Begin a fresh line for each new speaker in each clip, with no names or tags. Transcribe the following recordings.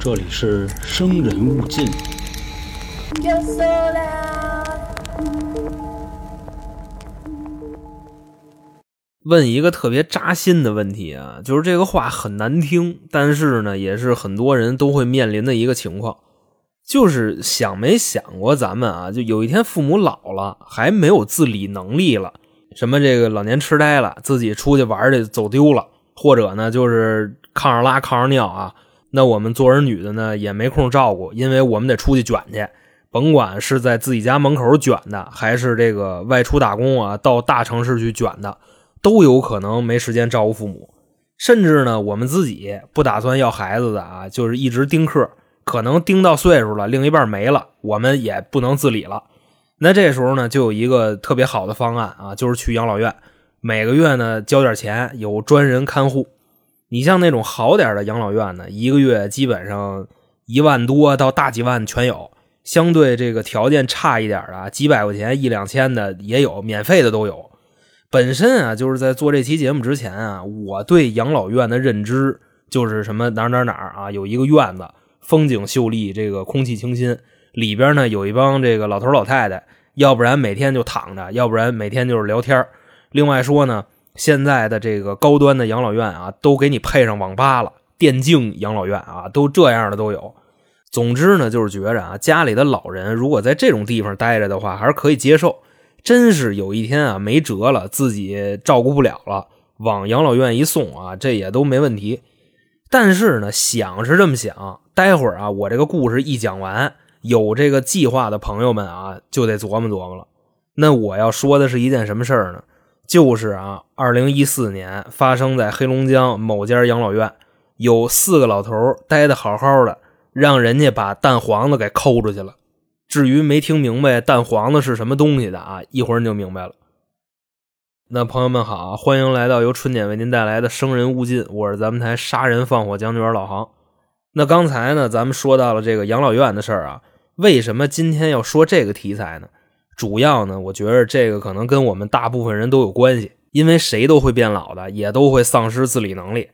这里是生人勿近。
问一个特别扎心的问题啊，就是这个话很难听，但是呢，也是很多人都会面临的一个情况，就是想没想过咱们啊，就有一天父母老了，还没有自理能力了，什么这个老年痴呆了，自己出去玩去走丢了，或者呢就是炕上拉炕上尿啊，那我们做儿女的呢也没空照顾，因为我们得出去卷去，甭管是在自己家门口卷的，还是这个外出打工啊，到大城市去卷的。都有可能没时间照顾父母，甚至呢，我们自己不打算要孩子的啊，就是一直丁克，可能丁到岁数了，另一半没了，我们也不能自理了。那这时候呢，就有一个特别好的方案啊，就是去养老院，每个月呢交点钱，有专人看护。你像那种好点的养老院呢，一个月基本上一万多到大几万全有。相对这个条件差一点的，几百块钱一两千的也有，免费的都有。本身啊，就是在做这期节目之前啊，我对养老院的认知就是什么哪儿哪儿哪儿啊，有一个院子，风景秀丽，这个空气清新，里边呢有一帮这个老头老太太，要不然每天就躺着，要不然每天就是聊天另外说呢，现在的这个高端的养老院啊，都给你配上网吧了，电竞养老院啊，都这样的都有。总之呢，就是觉着啊，家里的老人如果在这种地方待着的话，还是可以接受。真是有一天啊，没辙了，自己照顾不了了，往养老院一送啊，这也都没问题。但是呢，想是这么想，待会儿啊，我这个故事一讲完，有这个计划的朋友们啊，就得琢磨琢磨了。那我要说的是一件什么事儿呢？就是啊，二零一四年发生在黑龙江某家养老院，有四个老头待的好好的，让人家把蛋黄子给抠出去了。至于没听明白蛋黄子是什么东西的啊，一会儿你就明白了。那朋友们好，欢迎来到由春点为您带来的《生人勿近》，我是咱们台杀人放火将军老航。那刚才呢，咱们说到了这个养老院的事儿啊，为什么今天要说这个题材呢？主要呢，我觉得这个可能跟我们大部分人都有关系，因为谁都会变老的，也都会丧失自理能力。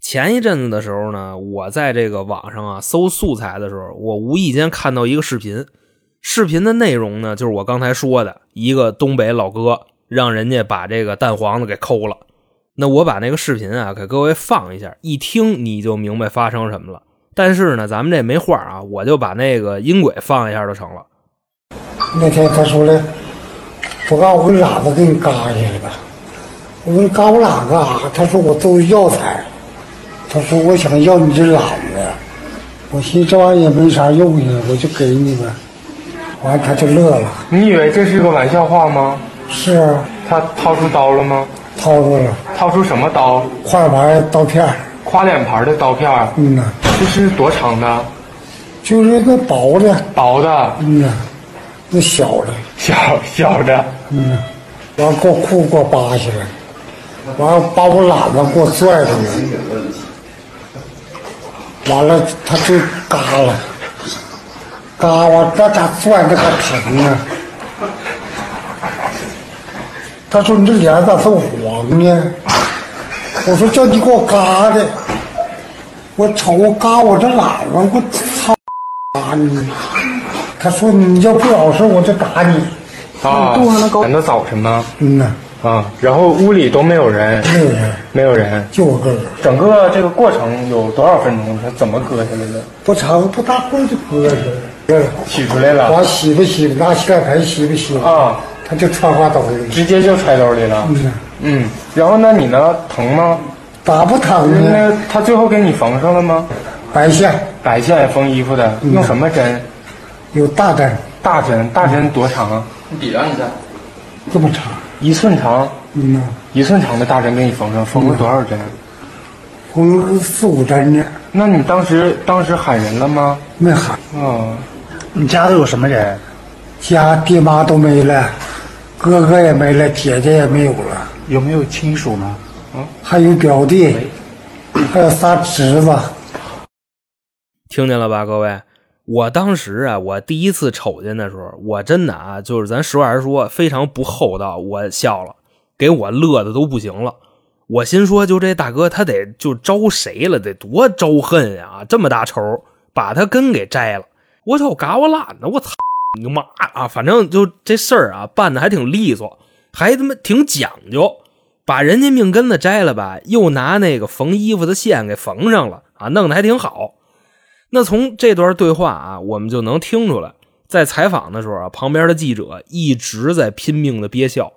前一阵子的时候呢，我在这个网上啊搜素材的时候，我无意间看到一个视频。视频的内容呢，就是我刚才说的一个东北老哥让人家把这个蛋黄子给抠了。那我把那个视频啊给各位放一下，一听你就明白发生什么了。但是呢，咱们这没话啊，我就把那个音轨放一下就成了。
那天他说了，我告我喇子给你嘎下来吧。我说你嘎我懒干啥？他说我作为药材。他说我想要你这喇子。我寻思这玩意也没啥用呀，我就给你呗。完，他就乐了。
你以为这是个玩笑话吗？
是啊，
他掏出刀了吗？
掏出了
掏出什么刀？
快牌刀片儿。
夸脸盘的刀片儿。
嗯呐，
这是多长的？
就是那薄的，
薄的，
嗯呐，那小的，
小小的。
嗯。完给我裤给我扒下来，完了把我懒子给我拽上来，完了他就嘎了。嘎我这咋拽这个疼啊？他说你这脸咋这么黄呢？我说叫你给我嘎的，我瞅我嘎我这懒子，我操嘎你！他说你要不老实，我就打你。
啊，赶到早晨吗？
嗯呐，
啊，然后屋里都没有人，
没有人，
没有人。
就我个人。
整个这个过程有多少分钟？他怎么割下来的？
不长不大会儿就割下来了，
取出来了
完洗不洗？拿洗脸盆洗不洗？
啊，
他就穿花兜里了。
直接就揣兜里了。
嗯，
嗯，然后那你呢？疼吗？
打不疼呢？
那他最后给你缝上了吗？
白线
白线缝衣服的，用什么针？
有大针，
大针，大针多长啊？
你比量一下，
这么长。
一寸长，
嗯呐，
一寸长的大针给你缝上，缝了多少针？
缝了四五针呢，
那你当时当时喊人了吗？
没喊。
哦，
你家都有什么人？
家爹妈都没了，哥哥也没了，姐姐也没有了，
有没有亲属呢？
还有表弟，还有仨侄子。
听见了吧，各位？我当时啊，我第一次瞅见的时候，我真的啊，就是咱实话实说，非常不厚道，我笑了，给我乐的都不行了。我心说，就这大哥他得就招谁了，得多招恨呀！这么大仇，把他根给摘了。我操，嘎我懒呢！我操你妈啊！反正就这事儿啊，办的还挺利索，还他妈挺讲究。把人家命根子摘了吧，又拿那个缝衣服的线给缝上了啊，弄得还挺好。那从这段对话啊，我们就能听出来，在采访的时候啊，旁边的记者一直在拼命的憋笑。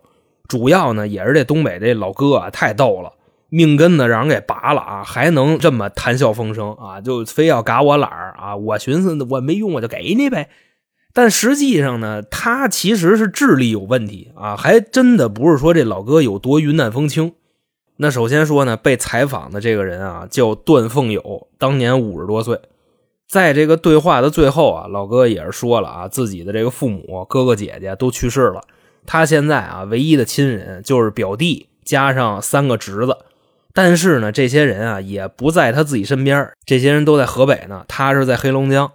主要呢，也是这东北这老哥啊，太逗了，命根子让人给拔了啊，还能这么谈笑风生啊，就非要嘎我懒儿啊。我寻思我没用，我就给你呗。但实际上呢，他其实是智力有问题啊，还真的不是说这老哥有多云淡风轻。那首先说呢，被采访的这个人啊，叫段凤友，当年五十多岁。在这个对话的最后啊，老哥也是说了啊，自己的这个父母、哥哥姐姐都去世了，他现在啊，唯一的亲人就是表弟加上三个侄子。但是呢，这些人啊，也不在他自己身边，这些人都在河北呢，他是在黑龙江。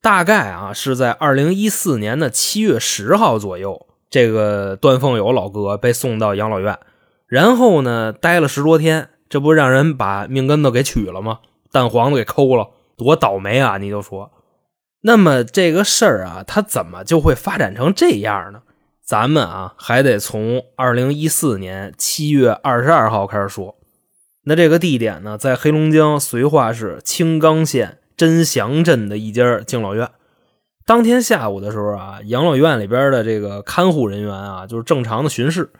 大概啊，是在二零一四年的七月十号左右，这个段凤友老哥被送到养老院，然后呢，待了十多天，这不让人把命根子给取了吗？蛋黄子给抠了，多倒霉啊！你就说，那么这个事儿啊，它怎么就会发展成这样呢？咱们啊，还得从二零一四年七月二十二号开始说。那这个地点呢，在黑龙江绥化市青冈县。真祥镇的一家敬老院，当天下午的时候啊，养老院里边的这个看护人员啊，就是正常的巡视，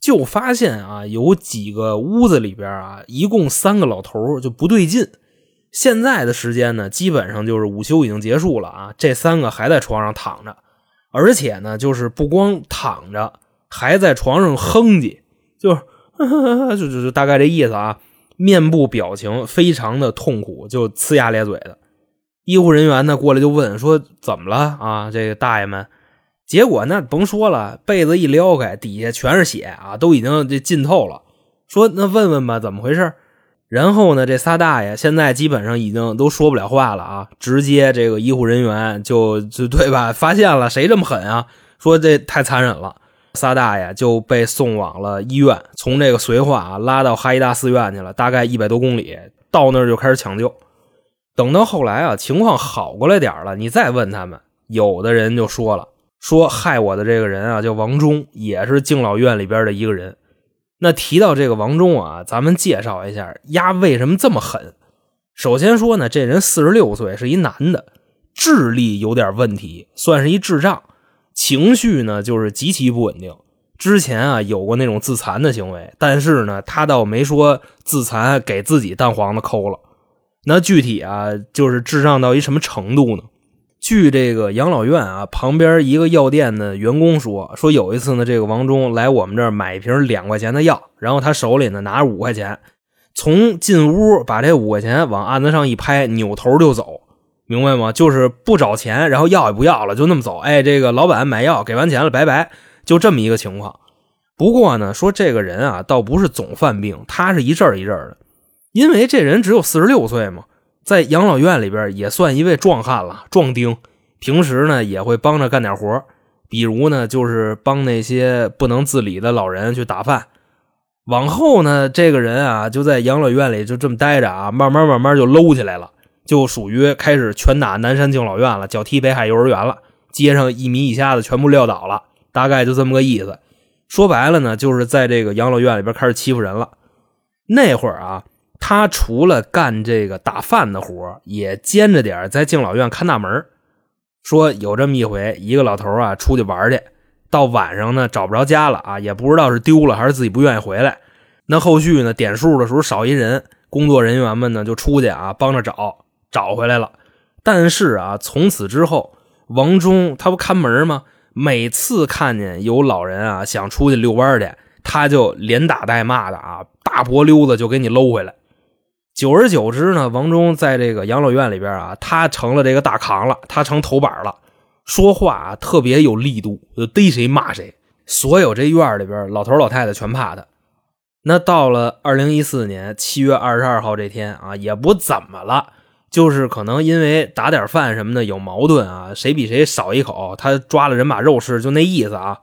就发现啊，有几个屋子里边啊，一共三个老头就不对劲。现在的时间呢，基本上就是午休已经结束了啊，这三个还在床上躺着，而且呢，就是不光躺着，还在床上哼唧，就是 就就就大概这意思啊，面部表情非常的痛苦，就呲牙咧嘴的。医护人员呢过来就问说怎么了啊？这个大爷们，结果那甭说了，被子一撩开，底下全是血啊，都已经这浸透了。说那问问吧，怎么回事？然后呢，这仨大爷现在基本上已经都说不了话了啊，直接这个医护人员就就对吧？发现了谁这么狠啊？说这太残忍了，仨大爷就被送往了医院，从这个绥化啊拉到哈医大寺院去了，大概一百多公里，到那儿就开始抢救。等到后来啊，情况好过来点了，你再问他们，有的人就说了，说害我的这个人啊叫王忠，也是敬老院里边的一个人。那提到这个王忠啊，咱们介绍一下，丫为什么这么狠？首先说呢，这人四十六岁，是一男的，智力有点问题，算是一智障，情绪呢就是极其不稳定。之前啊有过那种自残的行为，但是呢他倒没说自残给自己蛋黄子抠了。那具体啊，就是智障到一什么程度呢？据这个养老院啊旁边一个药店的员工说，说有一次呢，这个王忠来我们这儿买一瓶两块钱的药，然后他手里呢拿着五块钱，从进屋把这五块钱往案子上一拍，扭头就走，明白吗？就是不找钱，然后药也不要了，就那么走。哎，这个老板买药给完钱了，拜拜，就这么一个情况。不过呢，说这个人啊，倒不是总犯病，他是一阵一阵的。因为这人只有四十六岁嘛，在养老院里边也算一位壮汉了，壮丁。平时呢也会帮着干点活，比如呢就是帮那些不能自理的老人去打饭。往后呢，这个人啊就在养老院里就这么待着啊，慢慢慢慢就搂起来了，就属于开始拳打南山敬老院了，脚踢北海幼儿园了，街上一米以下的全部撂倒了，大概就这么个意思。说白了呢，就是在这个养老院里边开始欺负人了。那会儿啊。他除了干这个打饭的活也兼着点在敬老院看大门。说有这么一回，一个老头啊出去玩去，到晚上呢找不着家了啊，也不知道是丢了还是自己不愿意回来。那后续呢点数的时候少一人，工作人员们呢就出去啊帮着找，找回来了。但是啊，从此之后，王忠他不看门吗？每次看见有老人啊想出去遛弯去，他就连打带骂的啊，大脖溜子就给你搂回来。久而久之呢，王忠在这个养老院里边啊，他成了这个大扛了，他成头板了，说话啊特别有力度，就逮谁骂谁。所有这院里边老头老太太全怕他。那到了二零一四年七月二十二号这天啊，也不怎么了，就是可能因为打点饭什么的有矛盾啊，谁比谁少一口，他抓了人把肉吃，就那意思啊。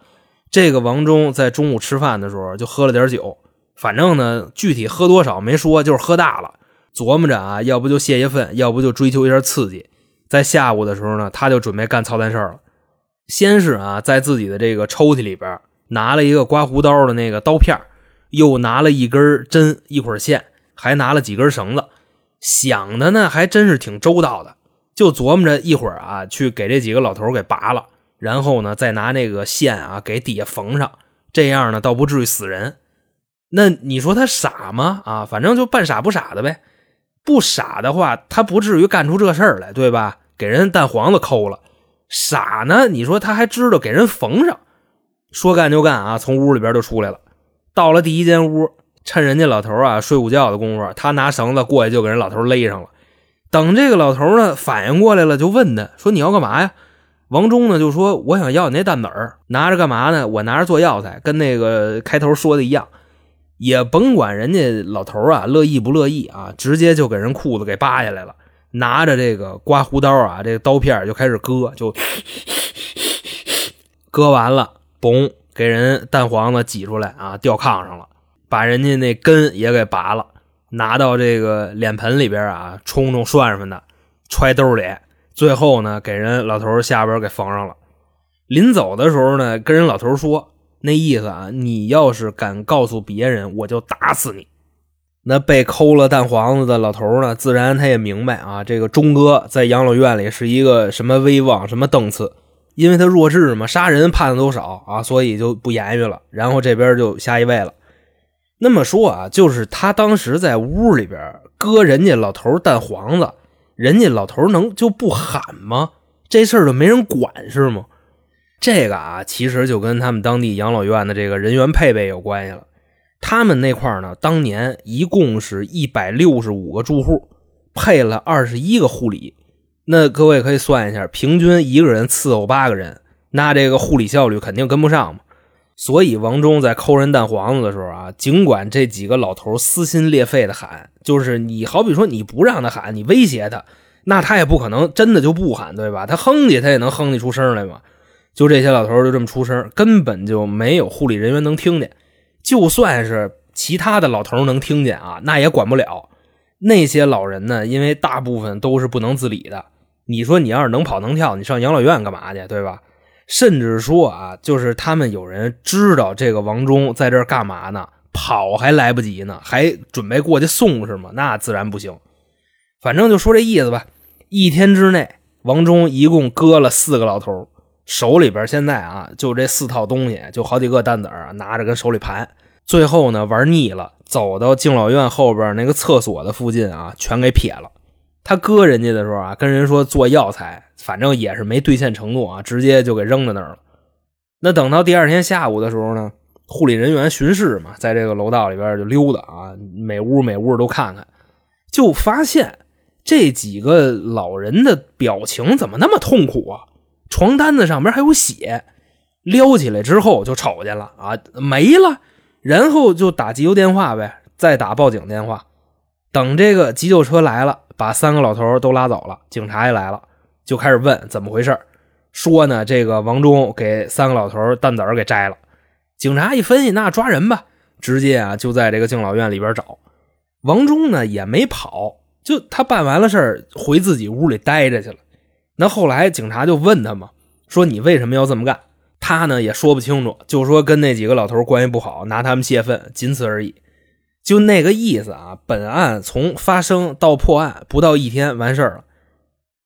这个王忠在中午吃饭的时候就喝了点酒。反正呢，具体喝多少没说，就是喝大了。琢磨着啊，要不就泄泄愤，要不就追求一下刺激。在下午的时候呢，他就准备干操蛋事了。先是啊，在自己的这个抽屉里边拿了一个刮胡刀的那个刀片又拿了一根针、一捆线，还拿了几根绳子。想的呢，还真是挺周到的。就琢磨着一会儿啊，去给这几个老头给拔了，然后呢，再拿那个线啊给底下缝上，这样呢，倒不至于死人。那你说他傻吗？啊，反正就半傻不傻的呗。不傻的话，他不至于干出这事儿来，对吧？给人蛋黄子抠了。傻呢？你说他还知道给人缝上。说干就干啊，从屋里边就出来了。到了第一间屋，趁人家老头啊睡午觉的功夫，他拿绳子过去就给人老头勒上了。等这个老头呢反应过来了，就问他说：“你要干嘛呀？”王忠呢就说：“我想要你那蛋子儿，拿着干嘛呢？我拿着做药材，跟那个开头说的一样。”也甭管人家老头啊乐意不乐意啊，直接就给人裤子给扒下来了，拿着这个刮胡刀啊，这个刀片就开始割，就割完了，嘣，给人蛋黄子挤出来啊，掉炕上了，把人家那根也给拔了，拿到这个脸盆里边啊，冲冲涮涮的，揣兜里，最后呢，给人老头下边给缝上了。临走的时候呢，跟人老头说。那意思啊，你要是敢告诉别人，我就打死你。那被抠了蛋黄子的老头呢，自然他也明白啊，这个钟哥在养老院里是一个什么威望、什么档次，因为他弱智嘛，杀人判的都少啊，所以就不言语了。然后这边就下一位了。那么说啊，就是他当时在屋里边割人家老头蛋黄子，人家老头能就不喊吗？这事儿就没人管是吗？这个啊，其实就跟他们当地养老院的这个人员配备有关系了。他们那块呢，当年一共是一百六十五个住户，配了二十一个护理。那各位可以算一下，平均一个人伺候八个人，那这个护理效率肯定跟不上嘛。所以王忠在抠人蛋黄子的时候啊，尽管这几个老头撕心裂肺的喊，就是你好比说你不让他喊，你威胁他，那他也不可能真的就不喊，对吧？他哼唧，他也能哼唧出声来嘛。就这些老头就这么出声，根本就没有护理人员能听见。就算是其他的老头能听见啊，那也管不了。那些老人呢，因为大部分都是不能自理的。你说你要是能跑能跳，你上养老院干嘛去，对吧？甚至说啊，就是他们有人知道这个王忠在这干嘛呢，跑还来不及呢，还准备过去送是吗？那自然不行。反正就说这意思吧。一天之内，王忠一共割了。四个老头。手里边现在啊，就这四套东西，就好几个担子儿拿着跟手里盘。最后呢，玩腻了，走到敬老院后边那个厕所的附近啊，全给撇了。他割人家的时候啊，跟人说做药材，反正也是没兑现承诺啊，直接就给扔在那儿了。那等到第二天下午的时候呢，护理人员巡视嘛，在这个楼道里边就溜达啊，每屋每屋都看看，就发现这几个老人的表情怎么那么痛苦啊？床单子上边还有血，撩起来之后就瞅见了啊，没了，然后就打急救电话呗，再打报警电话。等这个急救车来了，把三个老头都拉走了，警察也来了，就开始问怎么回事说呢，这个王忠给三个老头蛋子给摘了。警察一分析，那抓人吧，直接啊就在这个敬老院里边找。王忠呢也没跑，就他办完了事儿，回自己屋里待着去了。那后来警察就问他嘛，说你为什么要这么干？他呢也说不清楚，就说跟那几个老头关系不好，拿他们泄愤，仅此而已，就那个意思啊。本案从发生到破案不到一天完事儿了。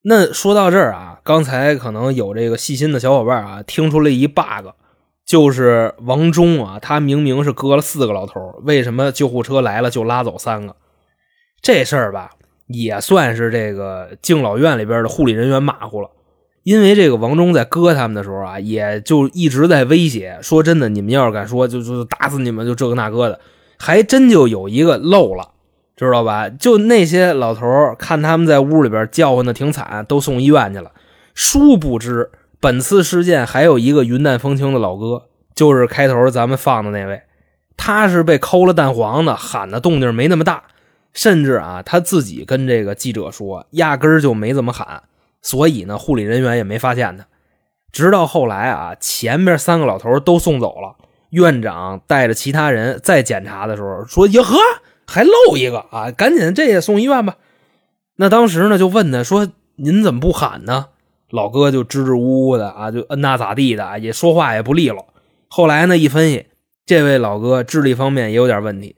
那说到这儿啊，刚才可能有这个细心的小伙伴啊，听出了一 bug，就是王忠啊，他明明是割了四个老头，为什么救护车来了就拉走三个？这事儿吧。也算是这个敬老院里边的护理人员马虎了，因为这个王忠在割他们的时候啊，也就一直在威胁，说真的，你们要是敢说，就就打死你们，就这个那个的，还真就有一个漏了，知道吧？就那些老头看他们在屋里边叫唤的挺惨，都送医院去了。殊不知，本次事件还有一个云淡风轻的老哥，就是开头咱们放的那位，他是被抠了蛋黄的，喊的动静没那么大。甚至啊，他自己跟这个记者说，压根儿就没怎么喊，所以呢，护理人员也没发现他。直到后来啊，前边三个老头都送走了，院长带着其他人再检查的时候，说：“呀呵，还漏一个啊！赶紧这也送医院吧。”那当时呢，就问他说：“您怎么不喊呢？”老哥就支支吾吾的啊，就嗯那咋地的，也说话也不利落。后来呢，一分析，这位老哥智力方面也有点问题，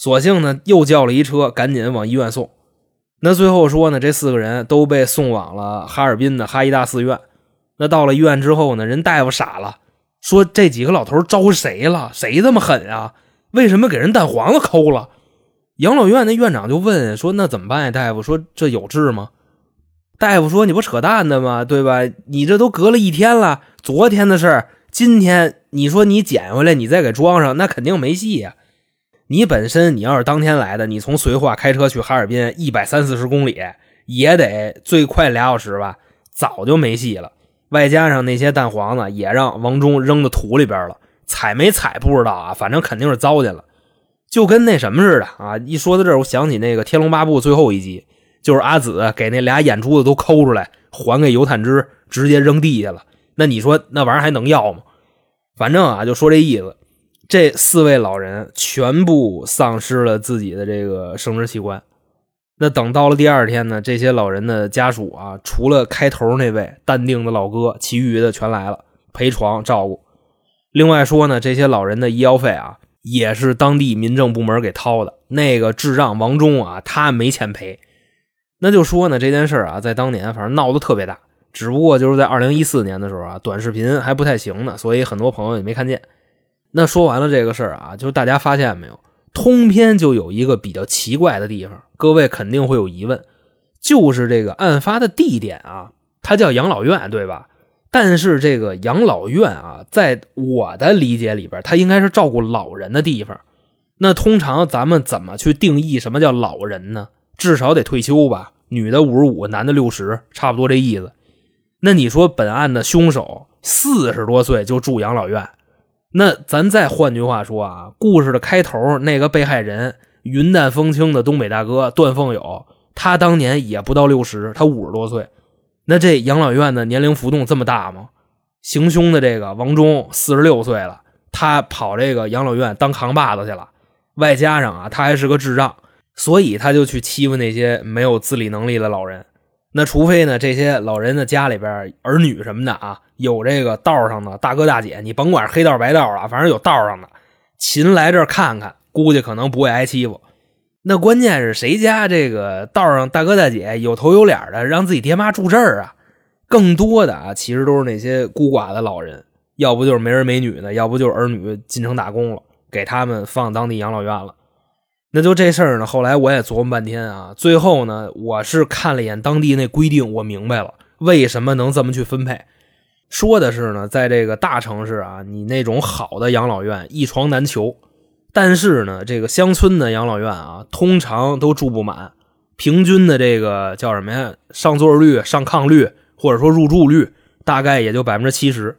索性呢又叫了一车，赶紧往医院送。那最后说呢，这四个人都被送往了哈尔滨的哈医大四院。那到了医院之后呢，人大夫傻了，说这几个老头招谁了？谁这么狠啊？为什么给人蛋黄子抠了？养老院那院长就问说：“那怎么办呀？”大夫说：“这有治吗？”大夫说：“你不扯淡的吗？对吧？你这都隔了一天了，昨天的事儿，今天你说你捡回来，你再给装上，那肯定没戏呀。你本身你要是当天来的，你从绥化开车去哈尔滨一百三四十公里，也得最快俩小时吧，早就没戏了。外加上那些蛋黄子也让王忠扔到土里边了，踩没踩不知道啊，反正肯定是糟践了。就跟那什么似的啊！一说到这儿，我想起那个《天龙八部》最后一集。”就是阿紫给那俩眼珠子都抠出来，还给尤坦之，直接扔地下了。那你说那玩意儿还能要吗？反正啊，就说这意思。这四位老人全部丧失了自己的这个生殖器官。那等到了第二天呢，这些老人的家属啊，除了开头那位淡定的老哥，其余的全来了陪床照顾。另外说呢，这些老人的医药费啊，也是当地民政部门给掏的。那个智障王忠啊，他没钱赔。那就说呢，这件事啊，在当年反正闹得特别大，只不过就是在二零一四年的时候啊，短视频还不太行呢，所以很多朋友也没看见。那说完了这个事儿啊，就是大家发现没有，通篇就有一个比较奇怪的地方，各位肯定会有疑问，就是这个案发的地点啊，它叫养老院，对吧？但是这个养老院啊，在我的理解里边，它应该是照顾老人的地方。那通常咱们怎么去定义什么叫老人呢？至少得退休吧，女的五十五，男的六十，差不多这意思。那你说本案的凶手四十多岁就住养老院，那咱再换句话说啊，故事的开头那个被害人云淡风轻的东北大哥段凤友，他当年也不到六十，他五十多岁。那这养老院的年龄浮动这么大吗？行凶的这个王忠四十六岁了，他跑这个养老院当扛把子去了，外加上啊，他还是个智障。所以他就去欺负那些没有自理能力的老人。那除非呢，这些老人的家里边儿女什么的啊，有这个道上的大哥大姐，你甭管黑道白道啊，反正有道上的，勤来这儿看看，估计可能不会挨欺负。那关键是谁家这个道上大哥大姐有头有脸的，让自己爹妈住这儿啊？更多的啊，其实都是那些孤寡的老人，要不就是没儿没女的，要不就是儿女进城打工了，给他们放当地养老院了。那就这事儿呢，后来我也琢磨半天啊，最后呢，我是看了一眼当地那规定，我明白了为什么能这么去分配。说的是呢，在这个大城市啊，你那种好的养老院一床难求，但是呢，这个乡村的养老院啊，通常都住不满，平均的这个叫什么呀？上座率、上炕率，或者说入住率，大概也就百分之七十。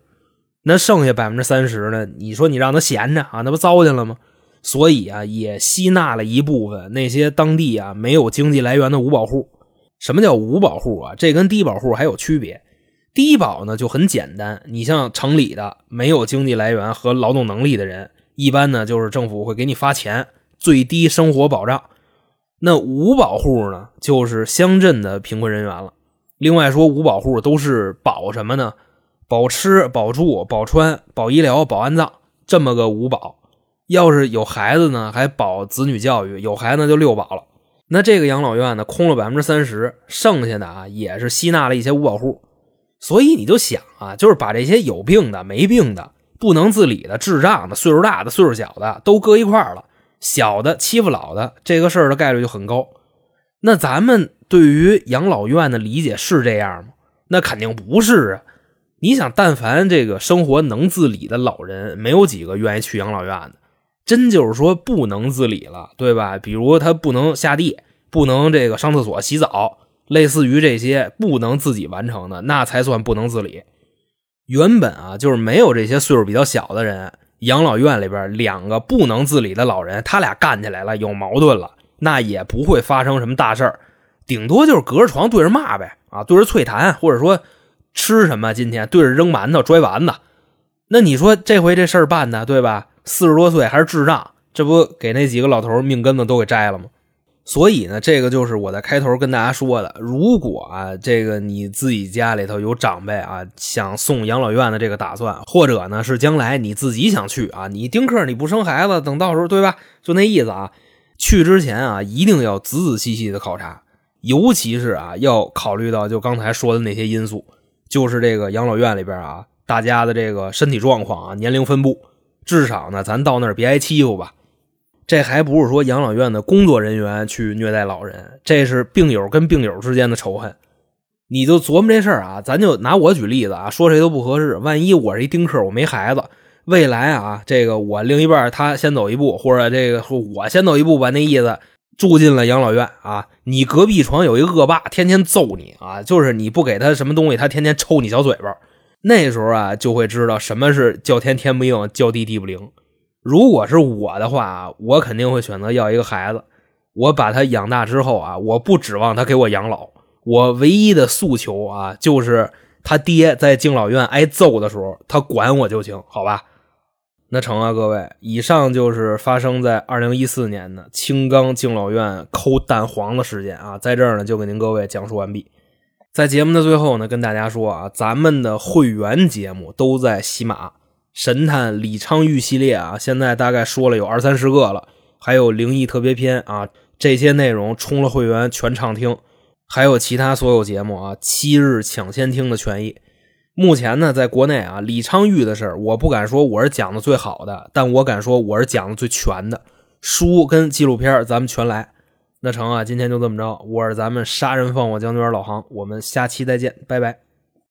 那剩下百分之三十呢？你说你让他闲着啊，那不糟践了吗？所以啊，也吸纳了一部分那些当地啊没有经济来源的五保户。什么叫五保户啊？这跟低保户还有区别。低保呢就很简单，你像城里的没有经济来源和劳动能力的人，一般呢就是政府会给你发钱，最低生活保障。那五保户呢，就是乡镇的贫困人员了。另外说，五保户都是保什么呢？保吃、保住、保穿、保医疗、保安葬，这么个五保。要是有孩子呢，还保子女教育；有孩子就六保了。那这个养老院呢，空了百分之三十，剩下的啊也是吸纳了一些五保户。所以你就想啊，就是把这些有病的、没病的、不能自理的、智障的、岁数大的、岁数小的都搁一块了，小的欺负老的，这个事儿的概率就很高。那咱们对于养老院的理解是这样吗？那肯定不是啊！你想，但凡这个生活能自理的老人，没有几个愿意去养老院的。真就是说不能自理了，对吧？比如他不能下地，不能这个上厕所、洗澡，类似于这些不能自己完成的，那才算不能自理。原本啊，就是没有这些岁数比较小的人，养老院里边两个不能自理的老人，他俩干起来了，有矛盾了，那也不会发生什么大事儿，顶多就是隔着床对着骂呗，啊，对着啐痰，或者说吃什么今天对着扔馒头、拽丸子。那你说这回这事儿办的对吧？四十多岁还是智障，这不给那几个老头命根子都给摘了吗？所以呢，这个就是我在开头跟大家说的，如果啊，这个你自己家里头有长辈啊，想送养老院的这个打算，或者呢是将来你自己想去啊，你丁克你不生孩子，等到时候对吧？就那意思啊。去之前啊，一定要仔仔细细的考察，尤其是啊，要考虑到就刚才说的那些因素，就是这个养老院里边啊，大家的这个身体状况啊，年龄分布，至少呢，咱到那儿别挨欺负吧。这还不是说养老院的工作人员去虐待老人，这是病友跟病友之间的仇恨。你就琢磨这事儿啊，咱就拿我举例子啊，说谁都不合适。万一我是一丁克，我没孩子。未来啊，这个我另一半他先走一步，或者这个说我先走一步吧，那意思住进了养老院啊。你隔壁床有一恶霸，天天揍你啊，就是你不给他什么东西，他天天抽你小嘴巴。那时候啊，就会知道什么是叫天天不应，叫地地不灵。如果是我的话，我肯定会选择要一个孩子。我把他养大之后啊，我不指望他给我养老，我唯一的诉求啊，就是他爹在敬老院挨揍的时候，他管我就行，好吧？那成啊，各位，以上就是发生在二零一四年的青冈敬老院抠蛋黄的事件啊，在这儿呢就给您各位讲述完毕。在节目的最后呢，跟大家说啊，咱们的会员节目都在喜马神探李昌钰系列啊，现在大概说了有二三十个了，还有灵异特别篇啊，这些内容充了会员全畅听，还有其他所有节目啊，七日抢先听的权益。目前呢，在国内啊，李昌钰的事儿，我不敢说我是讲的最好的，但我敢说我是讲的最全的。书跟纪录片咱们全来。那成啊，今天就这么着，我是咱们杀人放火将军老航，我们下期再见，拜拜。